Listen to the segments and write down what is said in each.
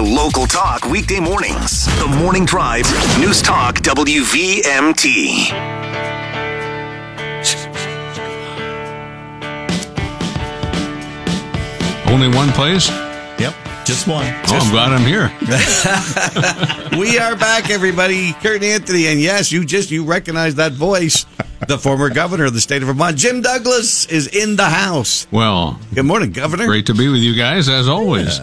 your local talk weekday mornings. The Morning Drive, News Talk WVMT. Only one place? Yep, just one. Oh, I'm glad I'm here. We are back, everybody. Kurt Anthony, and yes, you just you recognize that voice. The former governor of the state of Vermont, Jim Douglas, is in the house. Well, Good morning, Governor. great to be with you guys as always.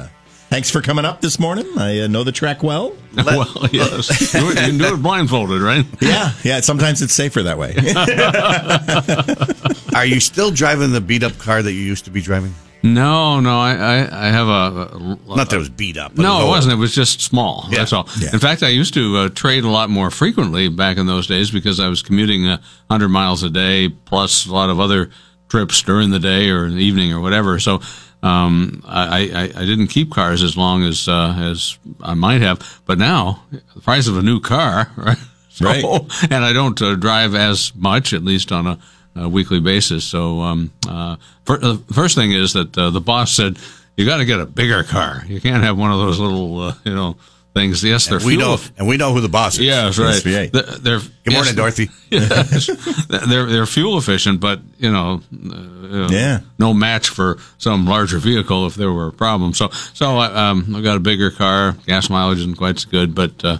Thanks for coming up this morning. I uh, know the track well. well, yes. You can do it blindfolded, right? Yeah, yeah. Sometimes it's safer that way. Are you still driving the beat up car that you used to be driving? No, no. I, I, I have a, a Not that it was beat up. No, it old. wasn't. It was just small. Yeah. That's all. Yeah. In fact, I used to uh, trade a lot more frequently back in those days because I was commuting uh, 100 miles a day plus a lot of other trips during the day or in the evening or whatever. So um, I, I, I didn't keep cars as long as uh, as I might have. But now, the price of a new car, right? So, Right. And I don't uh, drive as much, at least on a, a weekly basis. So um, uh, fir- uh, first thing is that uh, the boss said you got to get a bigger car. You can't have one of those little uh, you know things. Yes, they're We fuel know, and we know who the boss is. Yeah, that's right. They're, they're- Good morning, yes, Dorothy. yes. they're they're fuel efficient, but you know, uh, Yeah. no match for some larger vehicle if there were a problem. So so I, um, I've got a bigger car. Gas mileage isn't quite so good, but uh,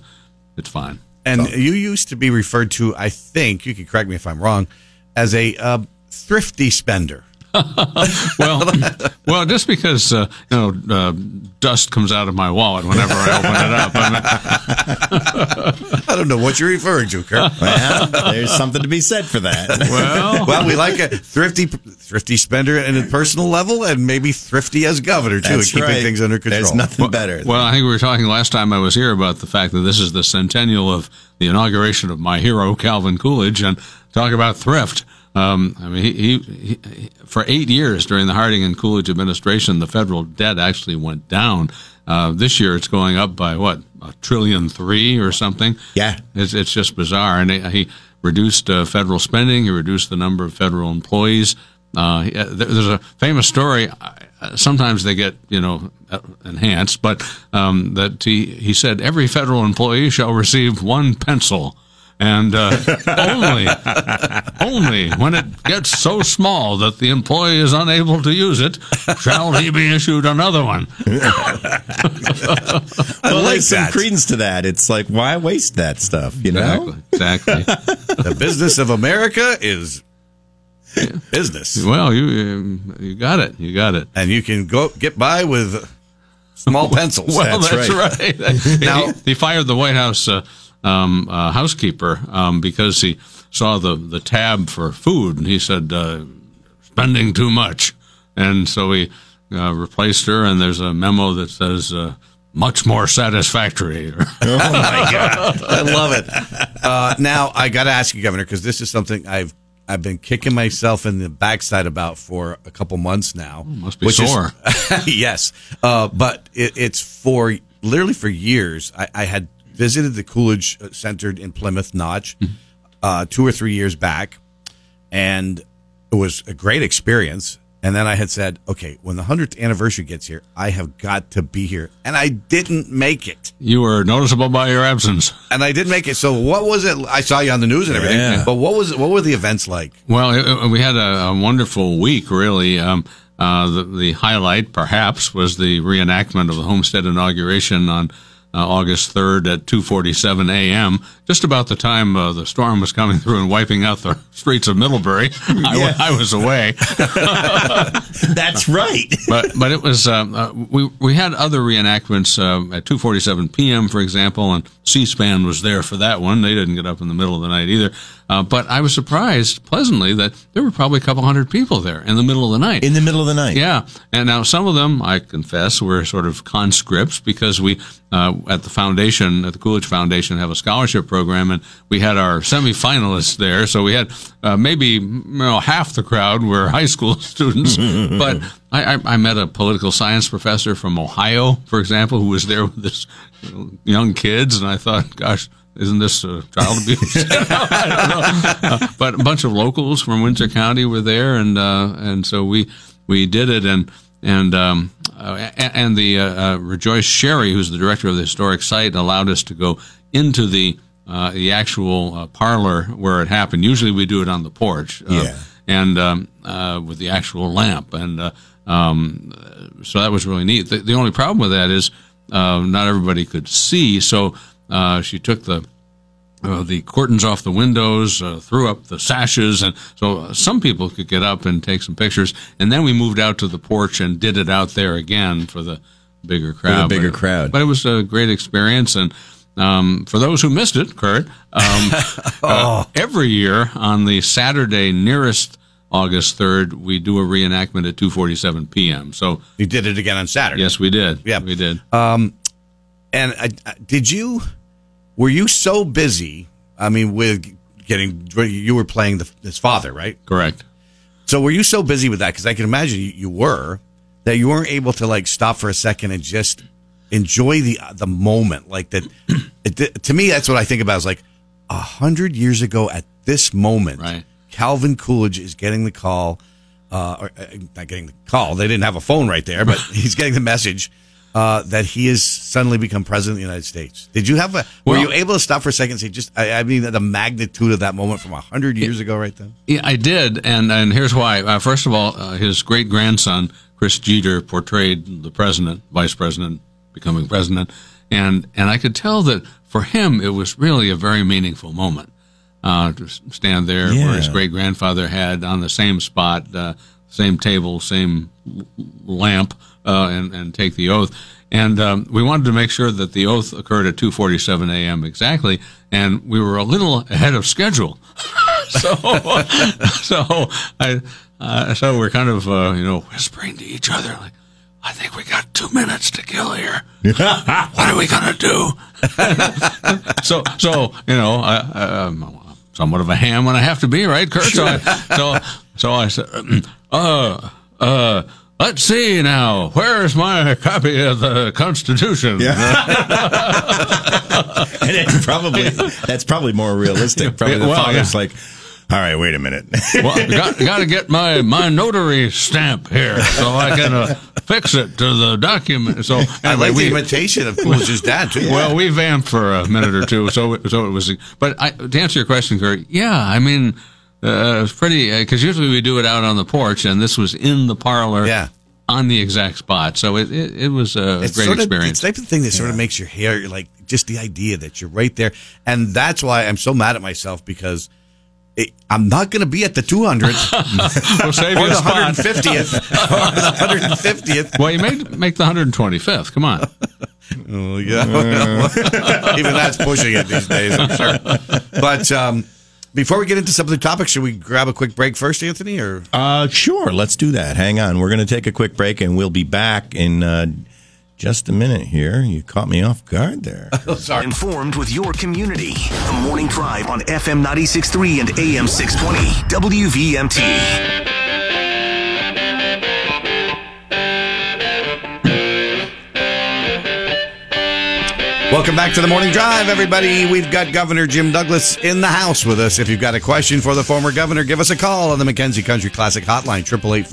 it's fine. And you used to be referred to, I think, you can correct me if I'm wrong, as a uh, thrifty spender. Well, well, just because uh, you know uh, dust comes out of my wallet whenever I open it up. I I don't know what you're referring to, Kurt. well, there's something to be said for that. well, well, we like a thrifty, thrifty spender at a personal level, and maybe thrifty as governor too, That's keeping right. things under control. There's nothing better. Well, I think we were talking last time I was here about the fact that this is the centennial of the inauguration of my hero, Calvin Coolidge, and talk about thrift. Um, I mean, he, he, he, for eight years during the Harding and Coolidge administration, the federal debt actually went down. Uh, this year, it's going up by what a trillion three or something. Yeah. it's it's just bizarre. And he, reduced uh, federal spending. He reduced the number of federal employees. Uh, uh, there- there's a famous story. uh, Sometimes they get you know uh, enhanced, but um, that he he said every federal employee shall receive one pencil. And uh, only, only when it gets so small that the employee is unable to use it, shall he be issued another one. well, like some that. credence to that. It's like, why waste that stuff? You know? Exactly, exactly. the business of America is business, Well, you you got it. You got it. and you can go get by with small pencils. Well, That's that's, right. Now- he, he fired the White House uh, um, uh, housekeeper um, because he saw the, the tab for food, and he said uh, spending too much, and so he uh, replaced her. And there's a memo that says uh, much more satisfactory. Oh my god, I love it. Uh, now I got to ask you, Governor, because this is something I've I've been kicking myself in the backside about for a couple months now. must be which is- sore. yes, uh, but it, it's for literally for years. I, I had visited the Coolidge Center in Plymouth Notch uh, two or three years back, and it was a great experience. And then I had said, okay, when the hundredth anniversary gets here, I have got to be here, and I didn't make it you were noticeable by your absence. and I didn't make it. So what was it? I saw you on the news and everything, Yeah. but what was what were the events like? Well, it, it- we had a, a wonderful week, really. Um, uh, the, the highlight, perhaps, was the reenactment of the Homestead inauguration on uh, Uh, August 3rd at 2:47 a.m. Just about the time uh, the storm was coming through and wiping out the streets of Middlebury. I, Yeah. I was away. That's right. but but it was um, uh, we we had other reenactments uh, at 2:47 p.m. for example, and C-SPAN was there for that one. They didn't get up in the middle of the night either. Uh, but I was surprised pleasantly that there were probably a couple hundred people there in the middle of the night. In the middle of the night. Yeah, and now some of them, I confess, were sort of conscripts because we uh, at the foundation, at the Coolidge Foundation, have a scholarship program, and we had our semifinalists there. So we had uh, maybe you know, half the crowd were high school students, but I, I, I met a political science professor from Ohio, for example, who was there with know, young kids, and I thought, gosh. Isn't this uh, child abuse? I don't know. Uh, but a bunch of locals from Windsor County were there, and uh, and so we we did it, and and um, uh, and the uh, uh, Rejoice Sherry, who's the director of the historic site, allowed us to go into the uh, the actual uh, parlor where it happened. Usually, we do it on the porch, uh, Yeah. and um, uh, with the actual lamp, and uh, um, so that was really neat. The, the only problem with that is uh, not everybody could see, so uh, she took the uh, the curtains off the windows, uh, threw up the sashes, and so uh, some people could get up and take some pictures. And then we moved out to the porch and did it out there again for the bigger crowd. bigger But- crowd. But it was a great experience, and um, for those who missed it, Kurt, um, uh, every year on the Saturday nearest August third, we do a reenactment at two forty-seven p.m. So You did it again on Saturday. yes, we did. Yeah. we did. And I, I- did you? Were you so busy? I mean, with getting you were playing the, his father, right? Correct. So were you so busy with that? Because I can imagine you, you were that you weren't able to like stop for a second and just enjoy the the moment. Like that. it, to me, that's what I think about. Is like a hundred years ago at this moment, Right. Calvin Coolidge is getting the call. Uh, or, uh, not getting the call. They didn't have a phone right there, but he's getting the message uh, that he has suddenly become president of the United States. Did you have a? were Well- you able to stop for a second and say, just? I, I mean, the magnitude of that moment from a hundred years ago, right then. Yeah, I did, and and here's why. Uh, first of all, uh, his great grandson Chris Jeter portrayed the president, vice president, becoming president, and and I could tell that for him it was really a very meaningful moment uh, to stand there where his great grandfather had on the same spot, uh, same table, same lamp, uh, and and take the oath. And um, we wanted to make sure that the oath occurred at 2:47 a.m. exactly, and we were a little ahead of schedule. so, so I, uh, so we're kind of uh, you know whispering to each other like, I think we got two minutes to kill here. what are we gonna do? so, so you know, I, I'm somewhat of a ham when I have to be, right, Kurt? So, I, so, so I said, uh, uh. Let's see now. Where's my copy of the Constitution? Yeah. and it's probably that's probably more realistic. Probably the Well, father's yeah. like, "All right, wait a minute." well, got, got to get my, my notary stamp here so I can uh, fix it to the document. So I like we, the imitation of Coolidge's dad too. well, we vamped for a minute or two, so so it was. But I, to answer your question, Kurt, yeah, I mean, uh, it's pretty because usually we do it out on the porch, and this was in the parlor, Yeah. on the exact spot. So it it, it was a it's great sort of, experience. It's the type of thing that sort of makes your hair like just the idea that you're right there, and that's why I'm so mad at myself because. It, I'm not going to be at the 200th we'll save or you the spot. 150th or the 150th. Well, you may make the 125th. Come on. Oh, yeah. well, Even that's pushing it these days, I'm sure. But um, before we get into some of the topics, should we grab a quick break first, Anthony? Or Uh, sure, let's do that. Hang on, we're going to take a quick break, and we'll be back in uh, just a minute. Here, you caught me off guard there. Oh, sorry. Informed with your community. The Morning Drive on FM 96.3 and AM 620. WVMT. Welcome back to the Morning Drive, everybody. We've got Governor Jim Douglas in the house with us. If you've got a question for the former governor, give us a call on the McKenzie Country Classic Hotline, 888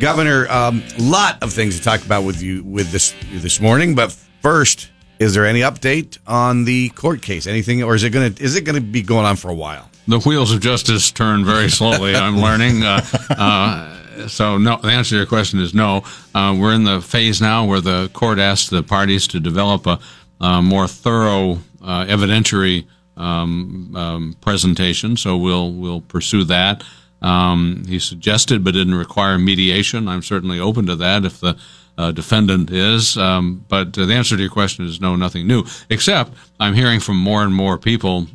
Governor, um, lot of things to talk about with you with this this morning. But first, is there any update on the court case? Anything, or is it gonna is it gonna be going on for a while? the wheels of justice turn very slowly. I'm learning. Uh, uh, so no, the answer to your question is no. Uh, we're in the phase now where the court asked the parties to develop a, a more thorough uh, evidentiary um, um, presentation. So we'll we'll pursue that. Um, he suggested, but didn't require mediation. I'm certainly open to that if the uh, defendant is. Um, but uh, the answer to your question is no, nothing new. Except I'm hearing from more and more people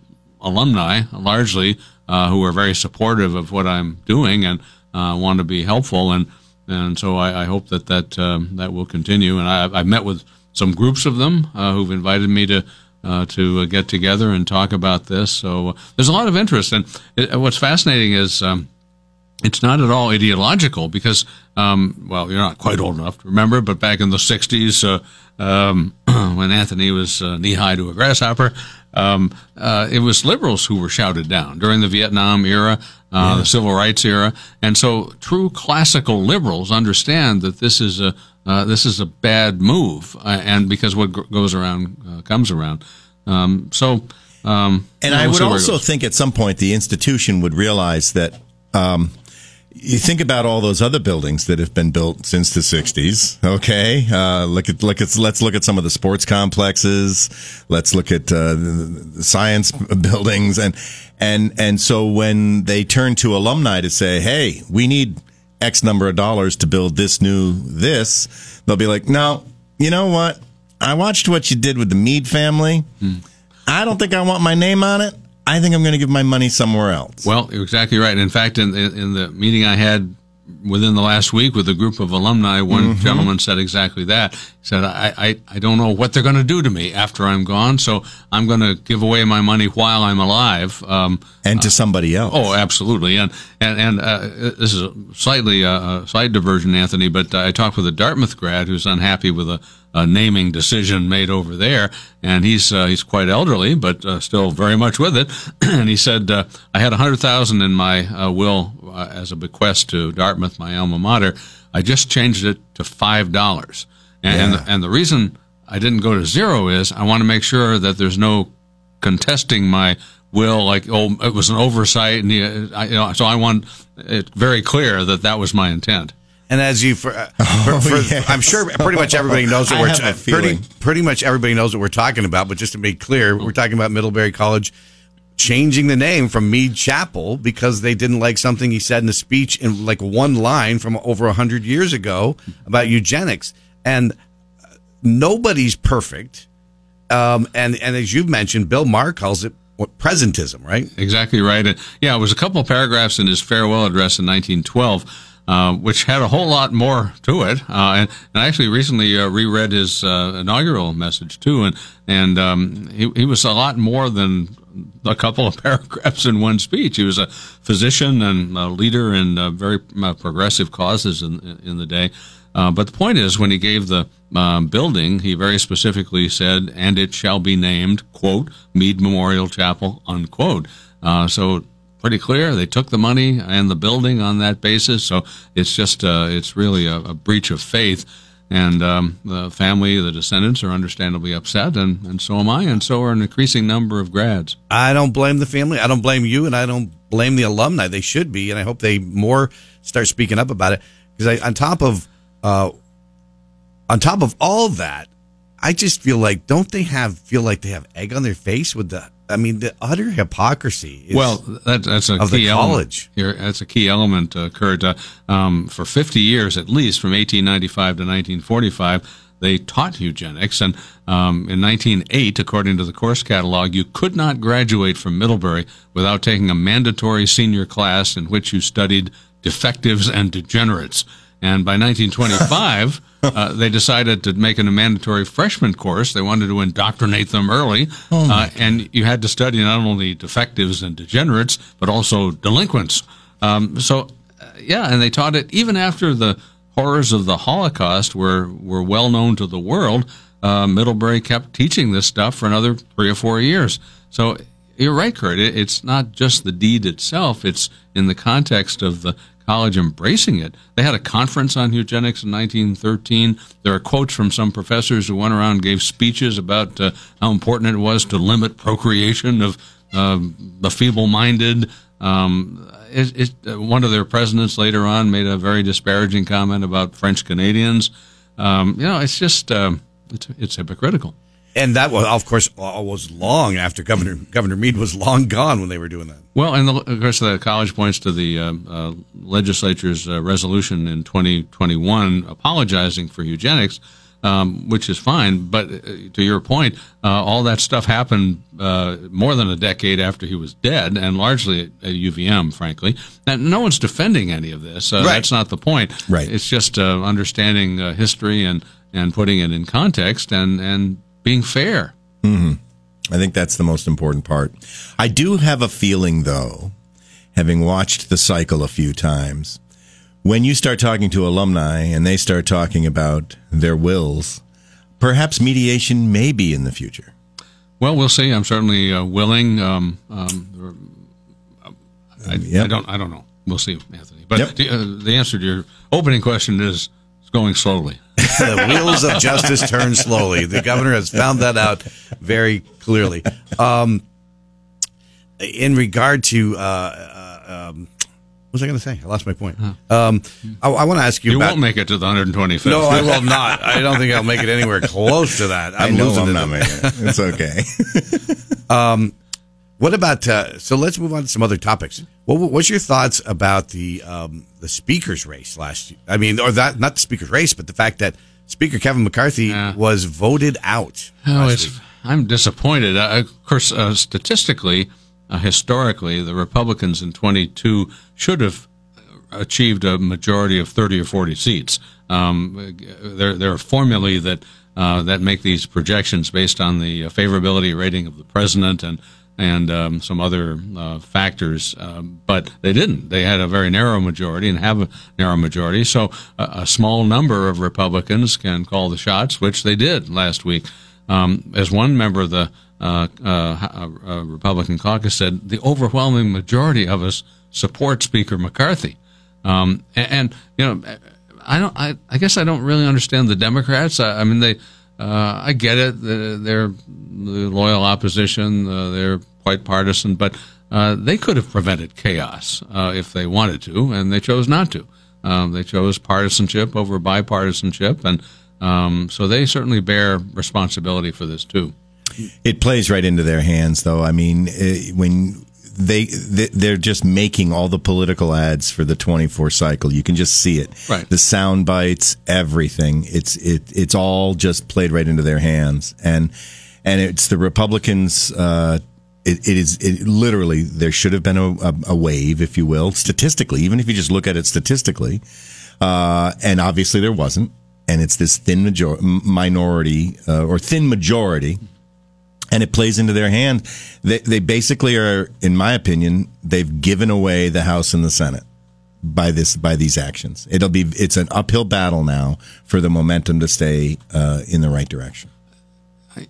alumni, largely, uh, who are very supportive of what I'm doing and uh, want to be helpful. And and so I, I hope that that um, that will continue. And I, I've met with some groups of them uh, who've invited me to. Uh, to get together and talk about this, so there's a lot of interest. And it, what's fascinating is um, it's not at all ideological because, um, well, you're not quite old enough to remember, but back in the 60s, uh, um, when Anthony was uh, knee high to a grasshopper, um, uh, it was liberals who were shouted down during the Vietnam era, uh, the civil rights era, and so true classical liberals understand that this is a uh, this is a bad move, uh, and because what g- goes around uh, comes around. Um, so, um, And I would see where it also think at some point the institution would realize that um, you think about all those other buildings that have been built since the '60s. Okay, uh, look at look at let's look at some of the sports complexes. Let's look at uh, science buildings and and and so when they turn to alumni to say, "Hey, we need X number of dollars to build this new this," they'll be like, "No, you know what? I watched what you did with the Mead family." I don't think I want my name on it. I think I'm going to give my money somewhere else. Well, you're exactly right. In fact, in, in, in the meeting I had within the last week with a group of alumni, one Mm-hmm. gentleman said exactly that. He said, I, I, I don't know what they're going to do to me after I'm gone, so I'm going to give away my money while I'm alive. Um, and to somebody else. Oh, absolutely, and and and uh, this is a slightly uh, a side diversion, Anthony. But uh, I talked with a Dartmouth grad who's unhappy with a, a naming decision made over there, and he's uh, he's quite elderly, but uh, still very much with it. and he said, uh, "I had a hundred thousand in my uh, will uh, as a bequest to Dartmouth, my alma mater. I just changed it to five dollars, and Yeah. and, the reason I didn't go to zero is I want to make sure that there's no contesting my will like oh it was an oversight and I, you know, so I want it very clear that that was my intent. And as you, for, uh, for, for- Oh, yes. I'm sure pretty much everybody knows what we're have pretty pretty much everybody knows what we're talking about. But just to be clear, we're talking about Middlebury College changing the name from Mead Chapel because they didn't like something he said in a speech in like one line from over hundred years ago about eugenics. And uh, nobody's perfect. Um, and and as you've mentioned, Bill Maher calls it what presentism, right? Exactly right. And yeah, it was a couple of paragraphs in his farewell address in 1912. Uh, which had a whole lot more to it, uh, and, and I actually recently uh, reread his uh, inaugural message too, and and um, he, he was a lot more than a couple of paragraphs in one speech. He was a physician and a leader in uh, very progressive causes in in the day. But the point is, when he gave the um, building, he very specifically said, "And it shall be named quote Mead Memorial Chapel unquote." So pretty clear. They took the money and the building on that basis. So it's just uh, it's really a, a breach of faith. And um, the family, the descendants, are understandably upset, and, and so am I, and so are an increasing number of grads. I don't blame the family. I don't blame you, and I don't blame the alumni. They should be, and I hope they more start speaking up about it. Because on top of, uh, on top of all that, I just feel like don't they have feel like they have egg on their face with the? I mean, the utter hypocrisy. Is, Well, that, that's a of the key college. element. Here, that's a key element, uh, Kurt. Uh, um, for 50 years, at least, from 1895 to 1945, they taught eugenics. And um, in 1908, according to the course catalog, you could not graduate from Middlebury without taking a mandatory senior class in which you studied defectives and degenerates. And by 1925, uh, they decided to make it a mandatory freshman course. They wanted to indoctrinate them early. uh, and you had to study not only defectives and degenerates, but also delinquents. Um, so, uh, yeah, and they taught it even after the horrors of the Holocaust were, were well known to the world. Uh, Middlebury kept teaching this stuff for another three or four years. So you're right, Kurt. It, it's not just the deed itself, it's in the context of the college embracing it. They had a conference on eugenics in 1913. There are quotes from some professors who went around and gave speeches about uh, how important it was to limit procreation of um, the feeble-minded. Um, it, it, uh, one of their presidents later on made a very disparaging comment about French Canadians. Um, you know, it's just um, it's, it's hypocritical. And that was, of course, uh, was long after Governor Governor Mead was long gone when they were doing that. Well, and the, of course, the college points to the uh, uh, legislature's uh, resolution in 2021 apologizing for eugenics, um, which is fine. But uh, to your point, uh, all that stuff happened uh, more than a decade after he was dead, and largely at, at UVM, frankly. And no one's defending any of this. Uh, Right. That's not the point. Right. It's just uh, understanding uh, history and, and putting it in context and, and being fair. I think that's the most important part. I do have a feeling, though, having watched the cycle a few times, when you start talking to alumni and they start talking about their wills, perhaps mediation may be in the future. Well, we'll see. I'm certainly uh, willing. Um, um, I, Yep. I don't. I don't know. We'll see, Anthony. But Yep. the, uh, the answer to your opening question is it's going slowly. the wheels of justice turn slowly. The governor has found that out very clearly. Um, in regard to, uh, uh, um, what was I going to say? I lost my point. Um, I, I want to ask you, You about. won't make it to the 125th. no, I will not. I don't think I'll make it anywhere close to that. I I'm know losing I'm not making it. It's okay. What about? Uh, so let's move on to some other topics. What, what's your thoughts about the um, the speaker's race last? year? I mean, or that not the speaker's race, but the fact that Speaker Kevin McCarthy Yeah. was voted out. Oh. I'm disappointed. Uh, of course, uh, statistically, uh, historically, the Republicans in 22 should have achieved a majority of 30 or 40 seats. Um, there, there are formulae that uh, that make these projections based on the uh, favorability rating of the president and and um, some other uh, factors, um, but they didn't. They had a very narrow majority and have a narrow majority. So a, a small number of Republicans can call the shots, which they did last week. Um, as one member of the uh, uh, uh, Republican caucus said, the overwhelming majority of us support Speaker McCarthy. Um, and, and, you know, I don't. I, I guess I don't really understand the Democrats. I, I mean, they. Uh, I get it. They're, the loyal opposition. Uh, they're quite partisan, but uh, they could have prevented chaos uh, if they wanted to, and they chose not to. Um, they chose partisanship over bipartisanship, and um, so they certainly bear responsibility for this too. It plays right into their hands, though. I mean, eh, when they they- they're just making all the political ads for the 24 cycle. You can just see it. Right. The sound bites, everything. It's it it's all just played right into their hands, and and it's the Republicans. Uh, it, it is it literally there should have been a, a, a wave, if you will, statistically. Even if you just look at it statistically, uh, and obviously there wasn't. And it's this thin major- minority uh, or thin majority and it plays into their hand. They, they basically are, in my opinion, they've given away the House and the Senate by this by these actions. It'll be it's an uphill battle now for the momentum to stay uh, in the right direction. I,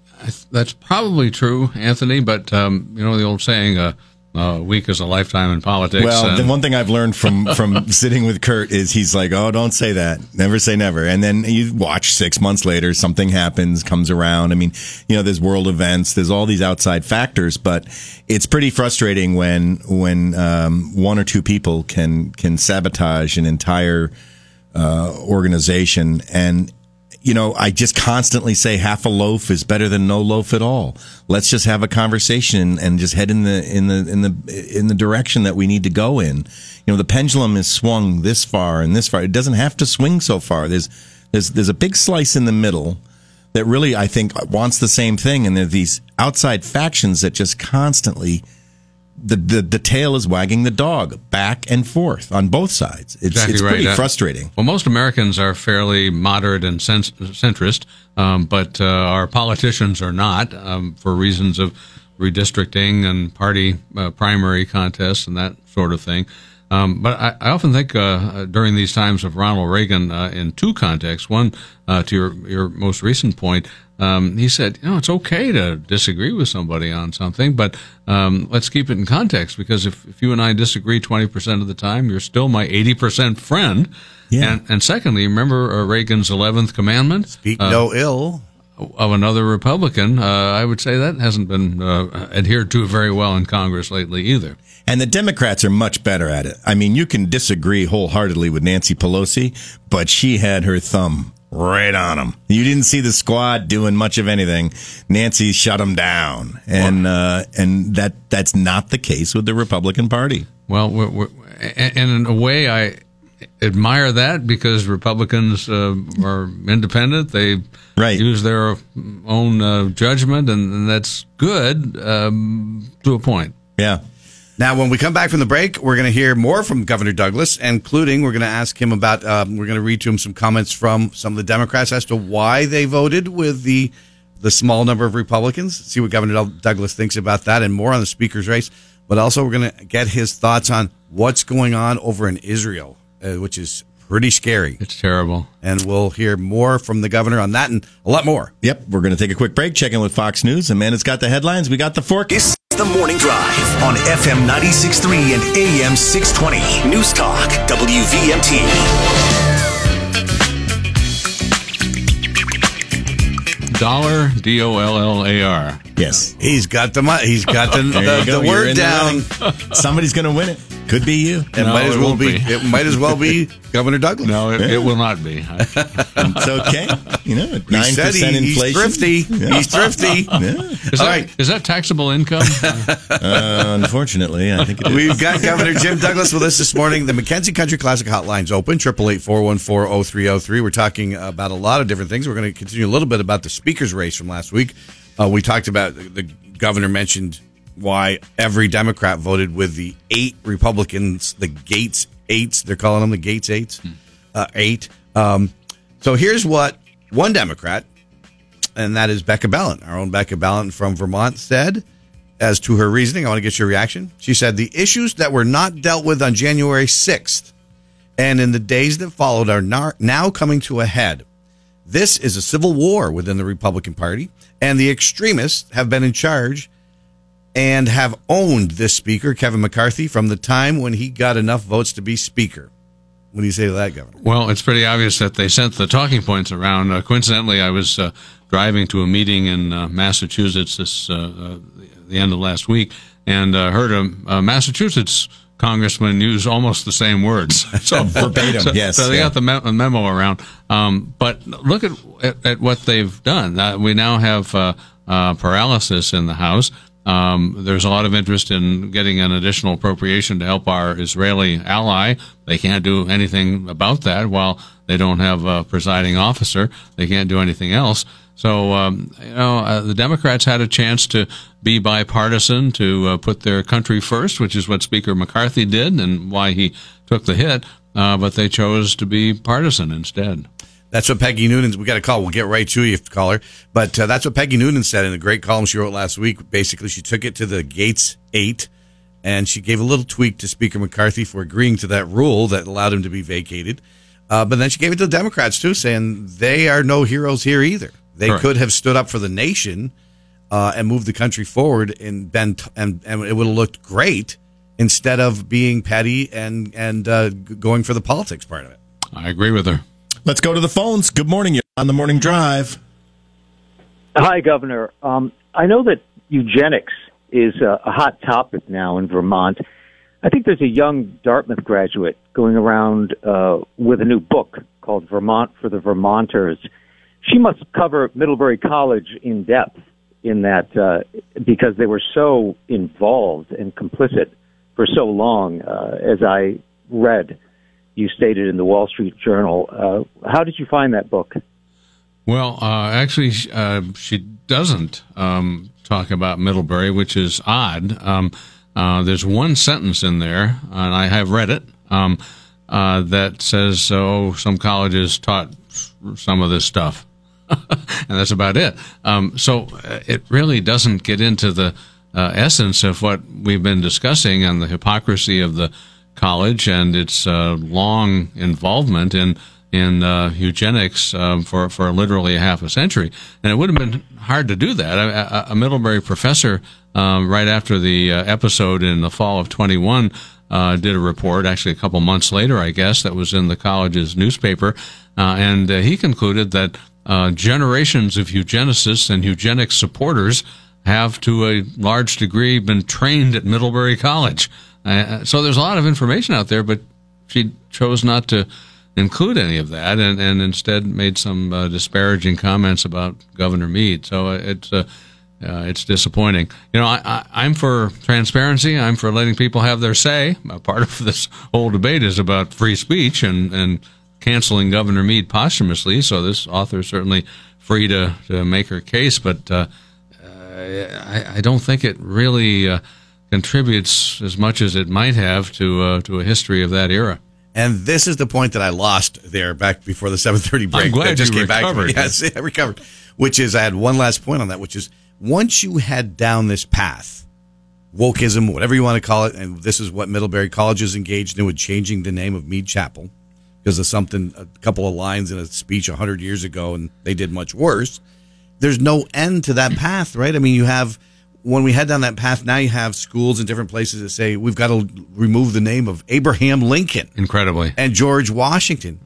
that's probably true, Anthony. But um, you know the old saying, uh, "A week is a lifetime in politics." Well, the one thing I've learned from from sitting with Kurt is he's like, "Oh, don't say that. Never say never." And then you watch six months later, something happens, comes around. I mean, you know, there's world events, there's all these outside factors, but it's pretty frustrating when when um, one or two people can can sabotage an entire uh, organization and. You know, I just constantly say half a loaf is better than no loaf at all. Let's just have a conversation and just head in the in the in the in the direction that we need to go in. You know, the pendulum is swung this far and this far. It doesn't have to swing so far. There's there's there's a big slice in the middle that really I think wants the same thing, and there are these outside factions that just constantly the the, the tail is wagging the dog back and forth on both sides. It's Exactly it's right. pretty Uh, frustrating. Well, most Americans are fairly moderate and cent- centrist, um, but uh, our politicians are not um, for reasons of redistricting and party uh, primary contests and that sort of thing. Um, but I, I often think uh, during these times of Ronald Reagan uh, in two contexts. One, uh, to your, your most recent point, um, he said, you know, it's okay to disagree with somebody on something, but um, let's keep it in context because if, if you and I disagree 20% of the time, you're still my 80% friend. Yeah. And, and secondly, remember uh, Reagan's 11th commandment? Speak Uh, no ill. Of another Republican, uh, I would say that hasn't been uh, adhered to very well in Congress lately either. And the Democrats are much better at it. I mean, you can disagree wholeheartedly with Nancy Pelosi, but she had her thumb right on them. You didn't see the squad doing much of anything. Nancy shut them down, and uh, and that that's not the case with the Republican Party. Well, we're, we're, and and in a way, I admire that because Republicans uh, are independent. They Right. use their own uh, judgment, and, and that's good um, to a point. Yeah. Now, when we come back from the break, we're going to hear more from Governor Douglas, including we're going to ask him about. Um, we're going to read to him some comments from some of the Democrats as to why they voted with the the small number of Republicans. See what Governor Douglas thinks about that, and more on the speaker's race. But also, we're going to get his thoughts on what's going on over in Israel, uh, which is pretty scary. It's terrible. And we'll hear more from the governor on that and a lot more. Yep, we're going to take a quick break, check in with Fox News. Amanda's got the headlines. We got the fork. This is the morning drive on FM 96.3 and AM 620. News Talk, WVMT. Dollar D O L L A R. Yes. He's got the mo- he's got the, There the, the word in the down. Somebody's going to win it. Could be you. It No, might as it well be. be. It might as well be Governor Douglas. No, it, it will not be. I- It's okay. You know, He nine percent he- inflation. He's thrifty. Yeah. He's thrifty. Yeah. Is All that, right. is that taxable income? Uh, unfortunately, I think it is. We've got Governor Jim Douglas with us this morning. The McKenzie Country Classic Hotline's open, 888-414-0303. We're talking about a lot of different things. We're going to continue a little bit about the speaker's race from last week. Uh, we talked about, the governor mentioned why every Democrat voted with the eight Republicans, the Gaetz eights. They're calling them the Gaetz eights. Uh, eight. Um, so here's what one Democrat, and that is Becca Balint, our own Becca Balint from Vermont, said as to her reasoning. I want to get your reaction. She said the issues that were not dealt with on January 6th and in the days that followed are now coming to a head. This is a civil war within the Republican Party, and the extremists have been in charge and have owned this speaker, Kevin McCarthy, from the time when he got enough votes to be speaker. What do you say to that, Governor? Well, it's pretty obvious that they sent the talking points around. Uh, coincidentally, I was uh, driving to a meeting in uh, Massachusetts this uh, uh, the end of last week, and uh, heard a, Massachusetts congressman use almost the same words. So Verbatim, so, yes, So they yeah. got the me- memo around. Um, but look at, at at what they've done. Uh, we now have uh, uh, paralysis in the House. Um, there's a lot of interest in getting an additional appropriation to help our Israeli ally. They can't do anything about that while they don't have a presiding officer. They can't do anything else. So, um, you know, uh, the Democrats had a chance to be bipartisan, to uh, put their country first, which is what Speaker McCarthy did and why he took the hit. Uh, but they chose to be partisan instead. That's what Peggy Noonan. We got a call. We'll get right to you, if caller. But uh, that's what Peggy Noonan said in a great column she wrote last week. Basically, she took it to the Gaetz Eight, and she gave a little tweak to Speaker McCarthy for agreeing to that rule that allowed him to be vacated. Uh, but then she gave it to the Democrats too, saying they are no heroes here either. They Correct. could have stood up for the nation uh, and moved the country forward, and been t- and and it would have looked great instead of being petty and and uh, going for the politics part of it. I agree with her. Let's go to the phones. Good morning. You're on the morning drive. Hi, Governor. Um, I know that eugenics is a, a hot topic now in Vermont. I think there's a young Dartmouth graduate going around uh, with a new book called Vermont for the Vermonters. She must cover Middlebury College in depth in that uh, because they were so involved and complicit for so long, uh, as I read. You stated in the Wall Street Journal. Uh, how did you find that book? Well, uh, actually, uh, she doesn't um, talk about Middlebury, which is odd. Um, uh, there's one sentence in there, and I have read it, um, uh, that says, "Oh, some colleges taught some of this stuff," and that's about it. Um, so uh, it really doesn't get into the essence of what we've been discussing and the hypocrisy of the college and its uh, long involvement in in uh, eugenics um, for for literally a half a century, and it would have been hard to do that. A, a, Middlebury professor, um, right after the uh, episode in the fall of twenty one, uh, did a report. Actually, a couple months later, I guess that was in the college's newspaper, uh, and uh, he concluded that uh, generations of eugenicists and eugenics supporters have, to a large degree, been trained at Middlebury College. Uh, so there's a lot of information out there, but she chose not to include any of that, and, and instead made some uh, disparaging comments about Governor Mead. So it's uh, uh, it's disappointing. You know, I, I'm for transparency. I'm for letting people have their say. Uh, part of this whole debate is about free speech and and canceling Governor Mead posthumously. So this author is certainly free to, to make her case, but uh, I, I don't think it really uh, contributes as much as it might have to uh, to a history of that era. And this is the point that I lost there back before the 7:30 break. I'm glad that just came back. to me. Yes, I recovered. Which is I had one last point on that, which is once you head down this path, wokeism, whatever you want to call it, and this is what Middlebury College is engaged in with changing the name of Mead Chapel because of something, a couple of lines in a speech hundred years ago, and they did much worse. There's no end to that path, right? I mean, you have when we head down that path. Now you have schools in different places that say we've got to remove the name of Abraham Lincoln Incredibly. and George Washington.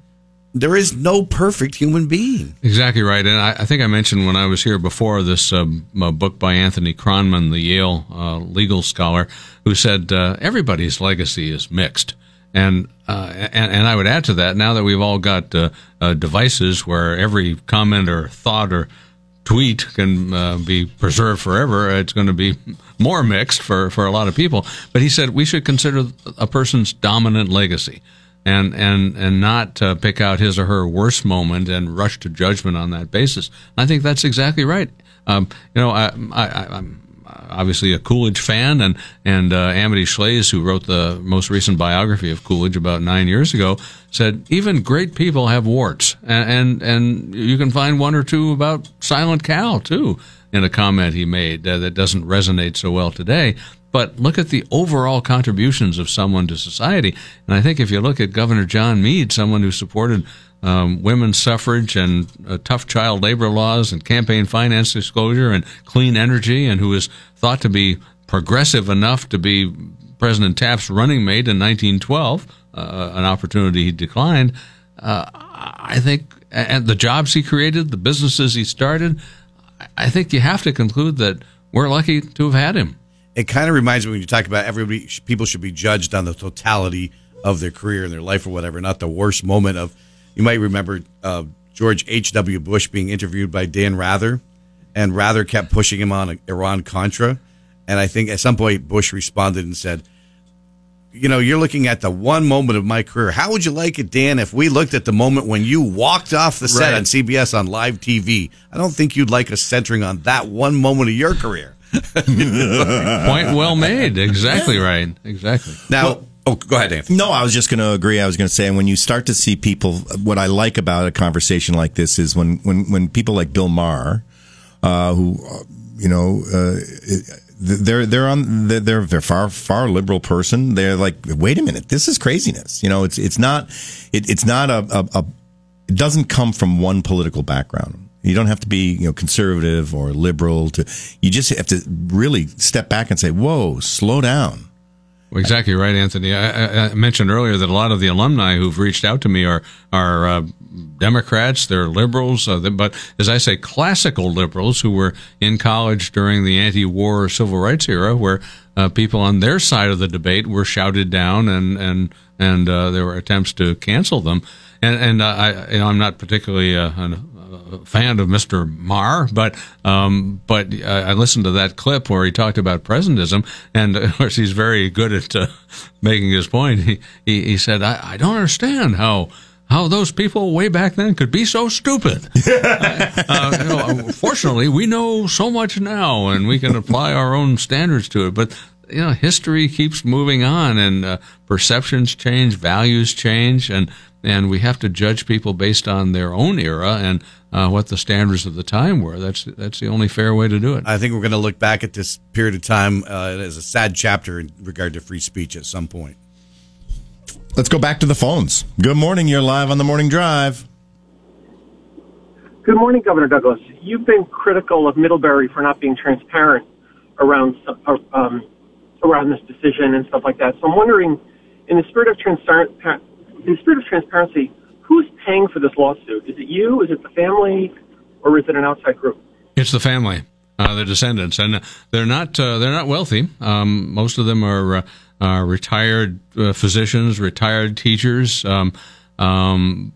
There is no perfect human being. Exactly right, and I, I think I mentioned when I was here before this um, uh, book by Anthony Kronman, the Yale uh, legal scholar, who said uh, everybody's legacy is mixed, and, uh, and and I would add to that now that we've all got uh, uh, devices where every comment or thought or tweet can uh, be preserved forever, it's going to be more mixed for, for a lot of people. But he said we should consider a person's dominant legacy and and and not uh, pick out his or her worst moment and rush to judgment on that basis. I think that's exactly right. Um, you know, I, I, I'm obviously a Coolidge fan, and and uh, Amity Shlaes, who wrote the most recent biography of Coolidge about nine years ago, said even great people have warts, and and, and you can find one or two about Silent Cal too in a comment he made that doesn't resonate so well today. But look at the overall contributions of someone to society. And I think if you look at Governor John Mead, someone who supported um, women's suffrage and uh, tough child labor laws and campaign finance disclosure and clean energy, and who is thought to be progressive enough to be President Taft's running mate in 1912, uh, an opportunity he declined. Uh, I think, and the jobs he created, the businesses he started, I think you have to conclude that we're lucky to have had him it kind of reminds me when you talk about everybody, people should be judged on the totality of their career and their life or whatever, not the worst moment of. You might remember uh, George H. W. Bush being interviewed by Dan Rather, and Rather kept pushing him on Iran Contra, and I think at some point Bush responded and said. You know, you're looking at the one moment of my career. How would you like it, Dan, if we looked at the moment when you walked off the set Right. on CBS on live TV? I don't think you'd like us centering on that one moment of your career. Point well made. Exactly right. Exactly. Now, oh, go ahead, Anthony. No, I was just going to agree. I was going to say when you start to see people, what I like about a conversation like this is when when when people like Bill Maher, uh, who uh, you know. Uh, they're they're on they're they're far far liberal person. They're like, wait a minute, this is craziness. You know, it's it's not it, it's not a, a, a it doesn't come from one political background. You don't have to be, you know, conservative or liberal to. You just have to really step back and say, "Whoa, slow down." Exactly right, Anthony. I, I, mentioned earlier that a lot of the alumni who've reached out to me are are uh, Democrats, they're liberals, uh, but as I say, classical liberals who were in college during the anti-war civil rights era, where uh, people on their side of the debate were shouted down and and and uh, there were attempts to cancel them. And and uh, I, you know, I'm not particularly uh, an, fan of Mr. Maher, but um, but I I listened to that clip where he talked about presentism, and of course he's very good at uh, making his point. He he, he said, I, "I don't understand how." How those people way back then could be so stupid. uh, you know, fortunately, we know so much now, and we can apply our own standards to it. But you know, history keeps moving on, and uh, perceptions change, values change, and and we have to judge people based on their own era and uh, what the standards of the time were. That's that's the only fair way to do it. I think we're going to look back at this period of time uh, as a sad chapter in regard to free speech at some point. Let's go back to the phones. Good morning. You're live on the morning drive. Good morning, Governor Douglas. You've been critical of Middlebury for not being transparent around uh, um, around this decision and stuff like that. So I'm wondering, in the spirit of transparent, in the spirit of transparency, who's paying for this lawsuit? Is it you? Is it the family? Or is it an outside group? It's the family, uh, the descendants, and uh, they're not uh, they're not wealthy. Um, most of them are uh, uh, retired uh, physicians, retired teachers. Um, um,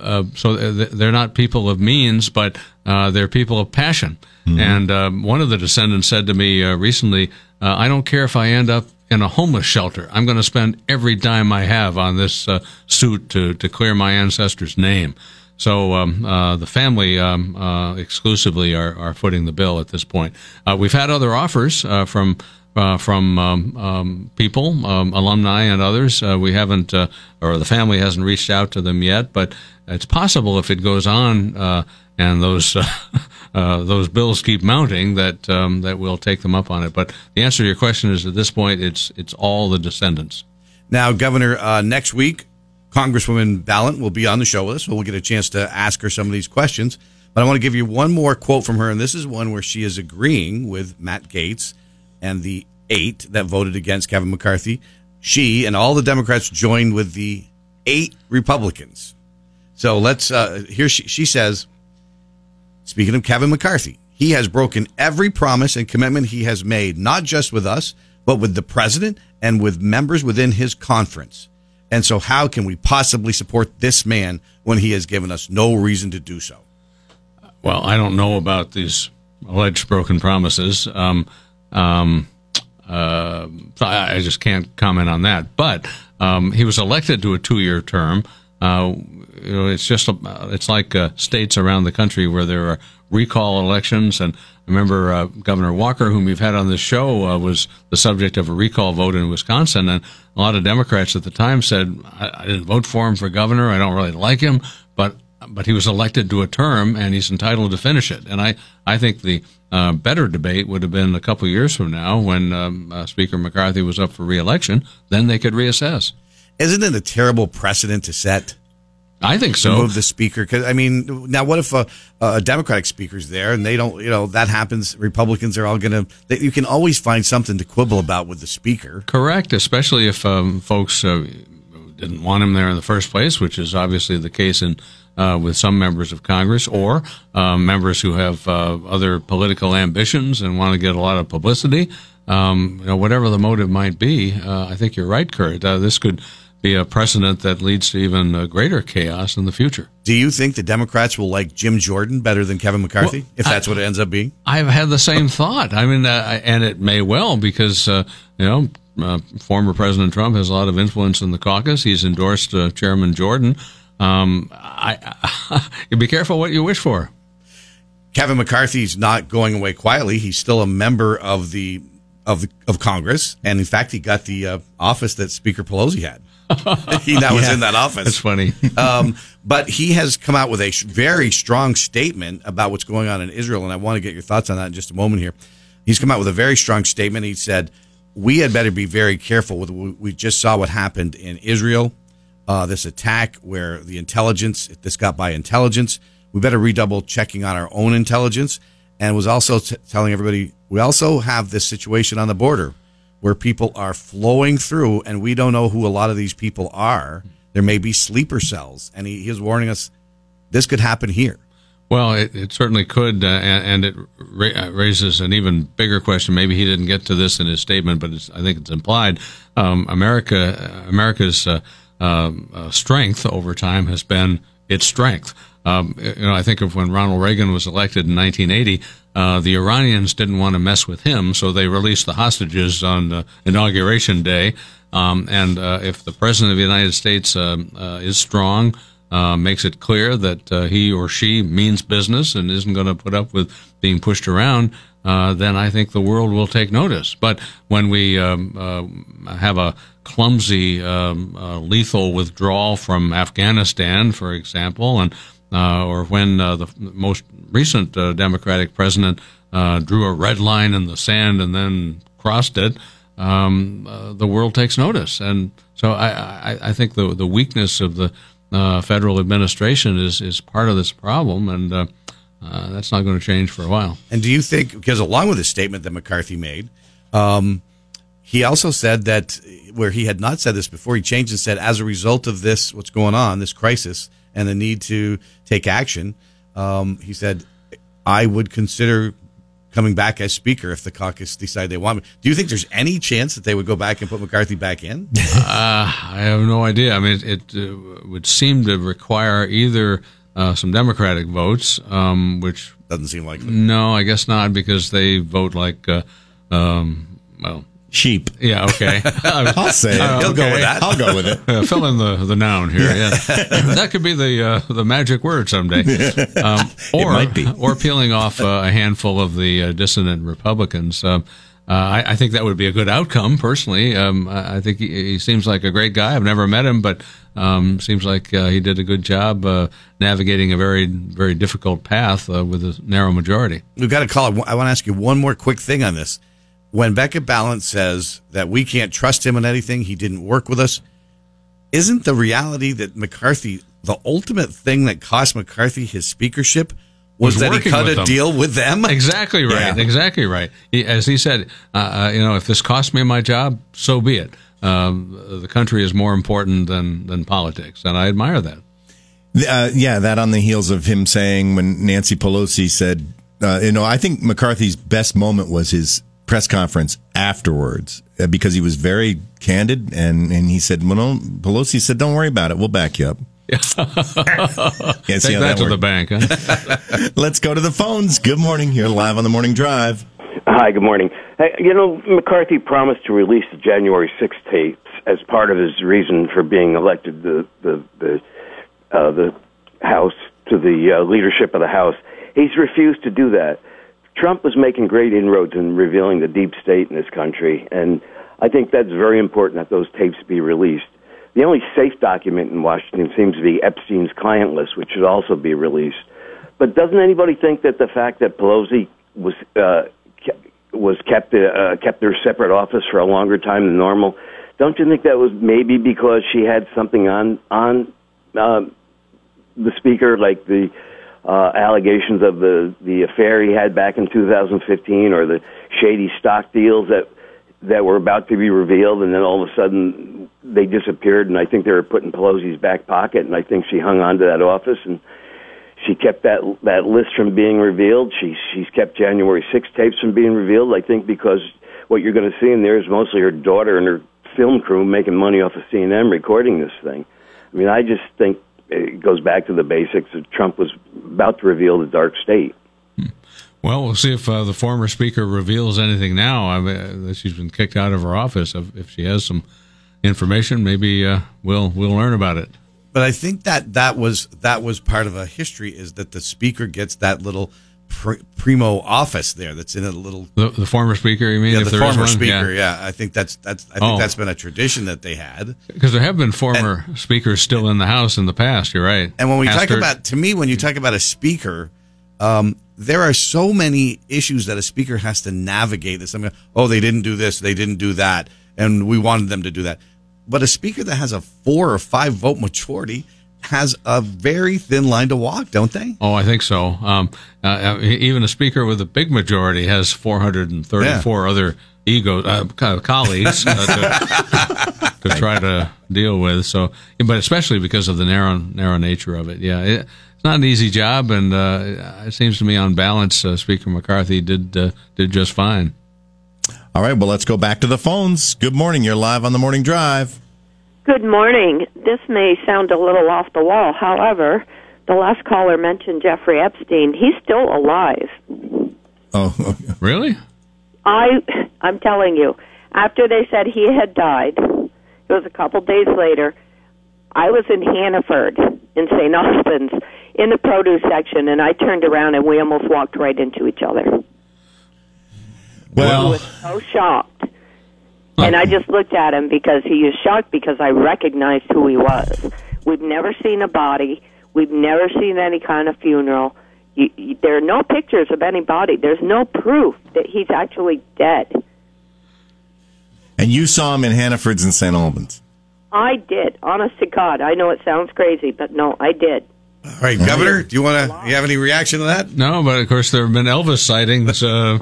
uh, so they're not people of means, but uh, they're people of passion. And um, one of the descendants said to me uh, recently, uh, "I don't care if I end up." In a homeless shelter, I'm going to spend every dime I have on this uh, suit to, to clear my ancestors' name. So um, uh, the family um, uh, exclusively are, are footing the bill at this point. Uh, we've had other offers uh, from uh, from um, um, people, um, alumni, and others. We haven't, or the family hasn't reached out to them yet, but it's possible if it goes on and those uh, uh, those bills keep mounting that um, that we'll take them up on it. But the answer to your question is at this point, it's it's all the descendants. Now, Governor, uh, next week Congresswoman Balint will be on the show with us, so we'll get a chance to ask her some of these questions. But I want to give you one more quote from her, and this is one where she is agreeing with Matt Gaetz and the eight that voted against Kevin McCarthy. She and all the Democrats joined with the eight Republicans. So let's uh, here she, she says, speaking of Kevin McCarthy, he has broken every promise and commitment he has made, not just with us, but with the president and with members within his conference. And so, how can we possibly support this man when he has given us no reason to do so? Well, I don't know about these alleged broken promises. Um, um, uh, I, just can't comment on that. But um, he was elected to a two-year term. Uh, you know, it's just a, it's like uh, states around the country where there are recall elections. And I remember uh, Governor Walker, whom we've had on this show, uh, was the subject of a recall vote in Wisconsin, and a lot of Democrats at the time said, I, "I didn't vote for him for governor. I don't really like him, but." But he was elected to a term, and he's entitled to finish it. And I, I think the uh, better debate would have been a couple years from now when um, uh, Speaker McCarthy was up for reelection. Then they could reassess. Isn't it a terrible precedent to set? I think so. Remove the speaker because I mean, now what if a, a Democratic speaker's there and they don't? You know that happens. Republicans are all going to. You can always find something to quibble about with the speaker. Correct, especially if um, folks uh, didn't want him there in the first place, which is obviously the case in. Uh, with some members of Congress or uh, members who have uh, other political ambitions and want to get a lot of publicity, um, you know, whatever the motive might be, uh, I think you're right, Kurt. Uh, this could be a precedent that leads to even uh, greater chaos in the future. Do you think the Democrats will like Jim Jordan better than Kevin McCarthy, well, if that's I, what it ends up being? I've had the same thought. I mean, uh, and it may well because uh, you know. Uh, former President Trump has a lot of influence in the caucus. He's endorsed uh, Chairman Jordan. Um, I, I, be careful what you wish for. Kevin McCarthy's not going away quietly. He's still a member of the of the, of Congress, and in fact, he got the uh, office that Speaker Pelosi had. he now yeah, was in that office. That's funny. um, but he has come out with a very strong statement about what's going on in Israel, and I want to get your thoughts on that in just a moment here. He's come out with a very strong statement. He said, "We had better be very careful with. We just saw what happened in Israel, uh, this attack where the intelligence this got by intelligence. We better redouble checking on our own intelligence." And was also t- telling everybody we also have this situation on the border where people are flowing through and we don't know who a lot of these people are. There may be sleeper cells. And he, is warning us this could happen here. Well, it, it certainly could, uh, and, and, it ra- raises an even bigger question. Maybe he didn't get to this in his statement, but I think it's implied. Um, America, America's uh, um, uh, strength over time has been its strength. Um, you know, I think of when Ronald Reagan was elected in 1980. Uh, the Iranians didn't want to mess with him, so they released the hostages on uh, inauguration day. Um, and uh, if the president of the United States uh, uh, is strong, uh, makes it clear that he or she means business and isn't going to put up with being pushed around, then I think the world will take notice. But when we um, have a clumsy, um, lethal withdrawal from Afghanistan, for example, and uh, or when uh, the most recent uh, Democratic president drew a red line in the sand and then crossed it, um, the world takes notice. And so I, I, I, think the the weakness of the federal administration is is part of this problem, and uh, that's not going to change for a while. And do you think, because along with the statement that McCarthy made, um, he also said that where he had not said this before, he changed and said, as a result of this, what's going on, this crisis, and the need to take action, um, he said, I would consider coming back as speaker if the caucus decide they want me. Do you think there's any chance that they would go back and put McCarthy back in? uh, I have no idea. I mean, it, it uh, would seem to require either uh, some Democratic votes, um, which doesn't seem likely. No, I guess not because they vote like, uh, um, well, sheep. Yeah, okay. I'll say it. Uh, He'll go with that. I'll go with it. Uh, fill in the, the noun here. Yeah, that could be the uh, the magic word someday. Um, or, it might be. or peeling off uh, a handful of the uh, dissident Republicans. Um, uh, I, I, think that would be a good outcome. Personally, um, I, I think he, he, seems like a great guy. I've never met him, but um, seems like he did a good job navigating a very very difficult path with a narrow majority. We've got to call it. I want to ask you one more quick thing on this when Becca Balint says that we can't trust him on anything, he didn't work with us. isn't the reality that McCarthy, the ultimate thing that cost McCarthy his speakership, was, Was that he cut a them. deal with them? Exactly right. Yeah. Exactly right. He, as he said, uh, uh, you know, if this costs me my job, so be it. Um, the country is more important than than politics, and I admire that. Uh, yeah, that on the heels of him saying when Nancy Pelosi said, uh, you know, I think McCarthy's best moment was his press conference afterwards uh, because he was very candid and, and he said, well, no, Pelosi said, don't worry about it. We'll back you up. Yeah, see Take how that, to the bank. Huh? Let's go to the phones. Good morning. You're live on the morning drive. Hi, good morning. Hey, you know, McCarthy promised to release the January 6th tapes as part of his reason for being elected the the the uh, the House to the uh, leadership of the House. He's refused to do that. Trump was making great inroads in revealing the deep state in this country, and I think that's very important that those tapes be released. The only safe document in Washington seems to be Epstein's client list, which should also be released. But doesn't anybody think that the fact that Pelosi was uh, was kept uh, kept her separate office for a longer time than normal? Don't you think that was maybe because she had something on on uh, the speaker, like the uh, allegations of the the affair he had back in 2015, or the shady stock deals that that were about to be revealed, and then all of a sudden they disappeared. And I think they were put in Pelosi's back pocket, and I think she hung on to that office and she kept that that list from being revealed. She she's kept January 6 tapes from being revealed. I think because what you're going to see in there is mostly her daughter and her film crew making money off of CNN recording this thing. I mean, I just think it goes back to the basics. That Trump was about to reveal the dark state. well, we'll see if uh, the former speaker reveals anything now. I mean, uh, that she's been kicked out of her office. If, if she has some information, maybe uh, we'll we'll learn about it. But I think that that was that was part of a history is that the speaker gets that little pr- primo office there that's in a little The, the former speaker, you mean? yeah the former speaker yeah. I think that's that's I think Oh. that's been a tradition that they had Because there have been former speakers still in the House in the past. You're right. and when we talk about to me when you talk about a speaker um, there are so many issues that a speaker has to navigate that something oh they didn't do this they didn't do that and we wanted them to do that but a speaker that has a four or five vote majority has a very thin line to walk don't they Oh, I think so. Um, uh, uh, even a speaker with a big majority has 434 other ego uh, colleagues uh, to, to try to deal with. So, but especially because of the narrow narrow nature of it. Yeah, it, it's not an easy job, and uh, it seems to me, on balance, uh, Speaker McCarthy did uh, did just fine. All right, well, let's go back to the phones. Good morning. You're live on the morning drive. Good morning. This may sound a little off the wall. However, the last caller mentioned Jeffrey Epstein. He's still alive. Oh, Really? I I'm telling you, after they said he had died, it was a couple days later. I was in Hannaford in St. Albans in the produce section and I turned around and we almost walked right into each other. I well, was so shocked. And I just looked at him because he was shocked because I recognized who he was. We've never seen a body. We've never seen any kind of funeral. You, you, there are no pictures of any body. There's no proof that he's actually dead. and you saw him in Hannaford's in St. Albans. I did. Honest to God. I know it sounds crazy, but no, I did. All right, Governor, do you want to? You have any reaction to that? No, but of course there have been Elvis sightings uh,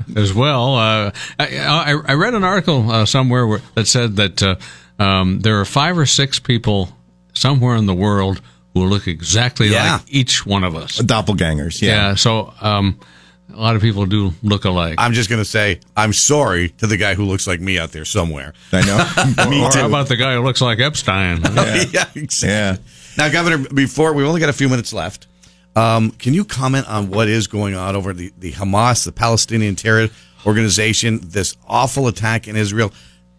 as well. Uh, I, I, I read an article uh, somewhere where, that said that uh, um, there are five or six people somewhere in the world who look exactly Yeah. like each one of us. Doppelgangers, yeah. Yeah, so um, a lot of people do look alike. I'm just going to say I'm sorry to the guy who looks like me out there somewhere. I know. Me or too. how about the guy who looks like Epstein? Yeah. yeah, exactly. yeah. Now, Governor, before we've only got a few minutes left, um, can you comment on what is going on over the, the Hamas, the Palestinian terror organization, this awful attack in Israel?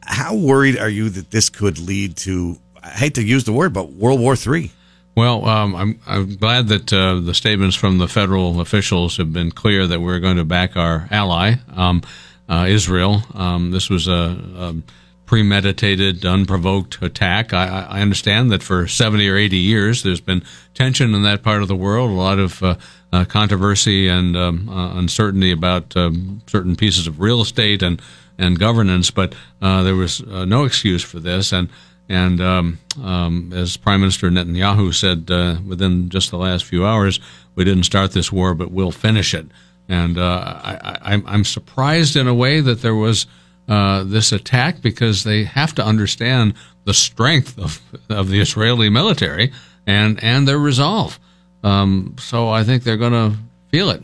How worried are you that this could lead to, I hate to use the word, but World War III? Well, um, I'm I'm glad that uh, the statements from the federal officials have been clear that we're going to back our ally, um, uh, Israel. Um, this was a, a premeditated, unprovoked attack. I, I understand that for 70 or 80 years there's been tension in that part of the world, a lot of uh, uh, controversy and um, uh, uncertainty about um, certain pieces of real estate and and governance, but uh, there was uh, no excuse for this and And um, um, as Prime Minister Netanyahu said uh, within just the last few hours, we didn't start this war, but we'll finish it. And I, I'm surprised in a way that there was uh, this attack because they have to understand the strength of, of the Israeli military and, and their resolve. Um, so I think they're going to feel it.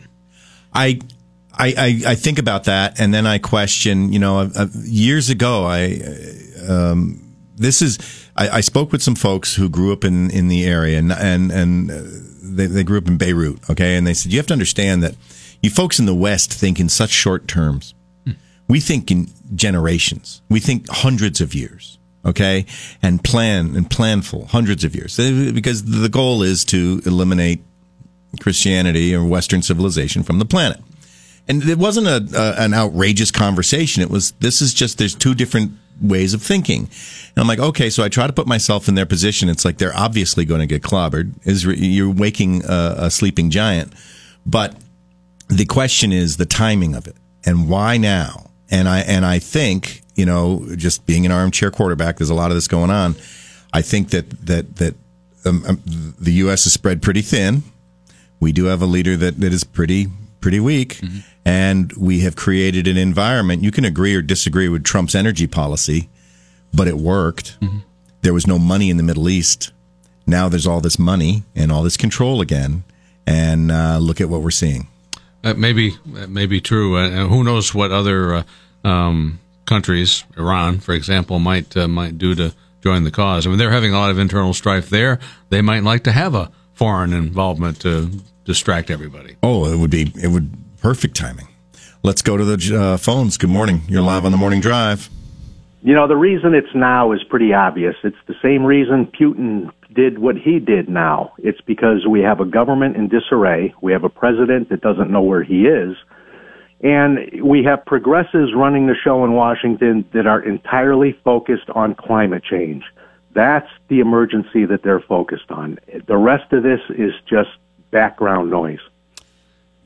I, I, I, think about that, and then I question. You know, uh, years ago, I um, this is I, I, spoke with some folks who grew up in, in the area, and and, and they, they grew up in Beirut. Okay, and they said you have to understand that you folks in the West think in such short terms. We think in generations. We think hundreds of years. Okay, and plan and planful hundreds of years because the goal is to eliminate Christianity or Western civilization from the planet. And it wasn't a, a, an outrageous conversation. It was this is just there's two different ways of thinking. And I'm like, okay, so I try to put myself in their position. It's like they're obviously going to get clobbered. Is you're waking a, a sleeping giant, but the question is the timing of it and why now. And I and I think you know, just being an armchair quarterback, there's a lot of this going on. I think that that that um, um, the U.S. is spread pretty thin. We do have a leader that, that is pretty pretty weak. Mm-hmm. And we have created an environment. You can agree or disagree with Trump's energy policy, but it worked. Mm-hmm. There was no money in the Middle East. Now there's all this money and all this control again. And uh, look at what we're seeing. That may be, that may be true. Uh, who knows what other uh, um, countries, Iran, for example, might uh, might do to join the cause. I mean, they're having a lot of internal strife there. They might like to have a foreign involvement to distract everybody. Oh, it would be it would perfect timing. Let's go to the uh, phones. Good morning. You're live on the morning drive. You know, the reason it's now is pretty obvious. It's the same reason Putin did what he did now. It's because we have a government in disarray. We have a president that doesn't know where he is. And we have progressives running the show in Washington that are entirely focused on climate change. That's the emergency that they're focused on. The rest of this is just background noise.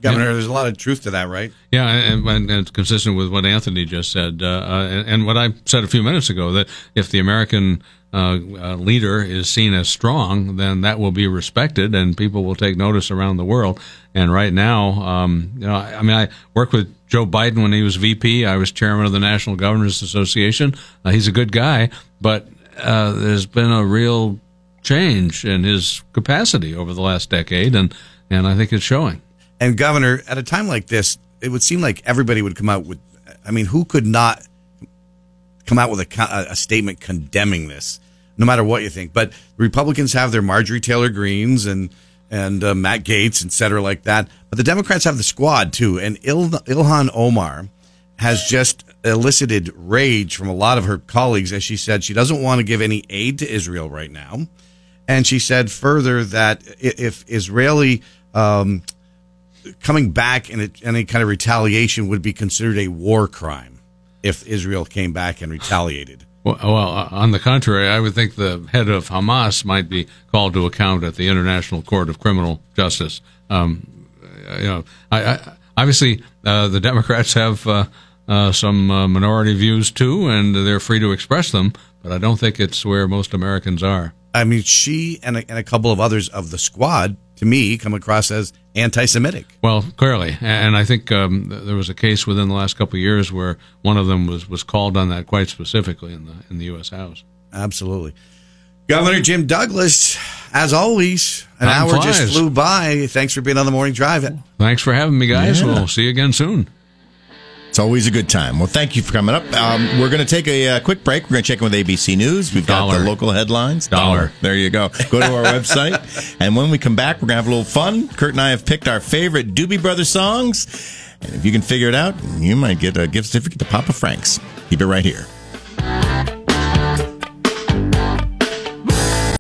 Governor, yeah. there's a lot of truth to that, right? Yeah, and, and, it's consistent with what Anthony just said, uh, uh, and, and, what I said a few minutes ago that if the American uh, uh, leader is seen as strong, then that will be respected, and people will take notice around the world. And right now, um, you know, I, I, mean, I worked with Joe Biden when he was VP. I was chairman of the National Governors Association. Uh, he's a good guy, but uh, there's been a real change in his capacity over the last decade, and and I think it's showing. And Governor, at a time like this, it would seem like everybody would come out with. I mean, who could not come out with a, a statement condemning this, no matter what you think? But Republicans have their Marjorie Taylor Greenes and and uh, Matt Gaetz, et cetera, like that. But the Democrats have the squad too. And Il- Ilhan Omar has just elicited rage from a lot of her colleagues as she said she doesn't want to give any aid to Israel right now. And she said further that if Israeli um, coming back in any kind of retaliation would be considered a war crime if Israel came back and retaliated. Well, well, uh, on the contrary, I would think the head of Hamas might be called to account at the International Court of Criminal Justice. Um, you know, I, I, obviously uh, the Democrats have uh, uh, some uh, minority views too, and they're free to express them. But I don't think it's where most Americans are. I mean, she and a, and a couple of others of the squad, to me, come across as anti-Semitic. Well, clearly, and I think um, there was a case within the last couple of years where one of them was, was called on that quite specifically in the in the U.S. House. Absolutely, Governor Jim Douglas, as always, an Time hour flies. just flew by. Thanks for being on the morning drive. Thanks for having me, guys. Yeah. We'll see you again soon. It's always a good time. Well, thank you for coming up. Um, we're going to take a uh, quick break. We're going to check in with ABC News. We've Dollar. got the local headlines. Dollar. There you go. Go to our website. And when we come back, we're going to have a little fun. Kurt and I have picked our favorite Doobie Brothers songs. And if you can figure it out, you might get a gift certificate to Papa Frank's. Keep it right here.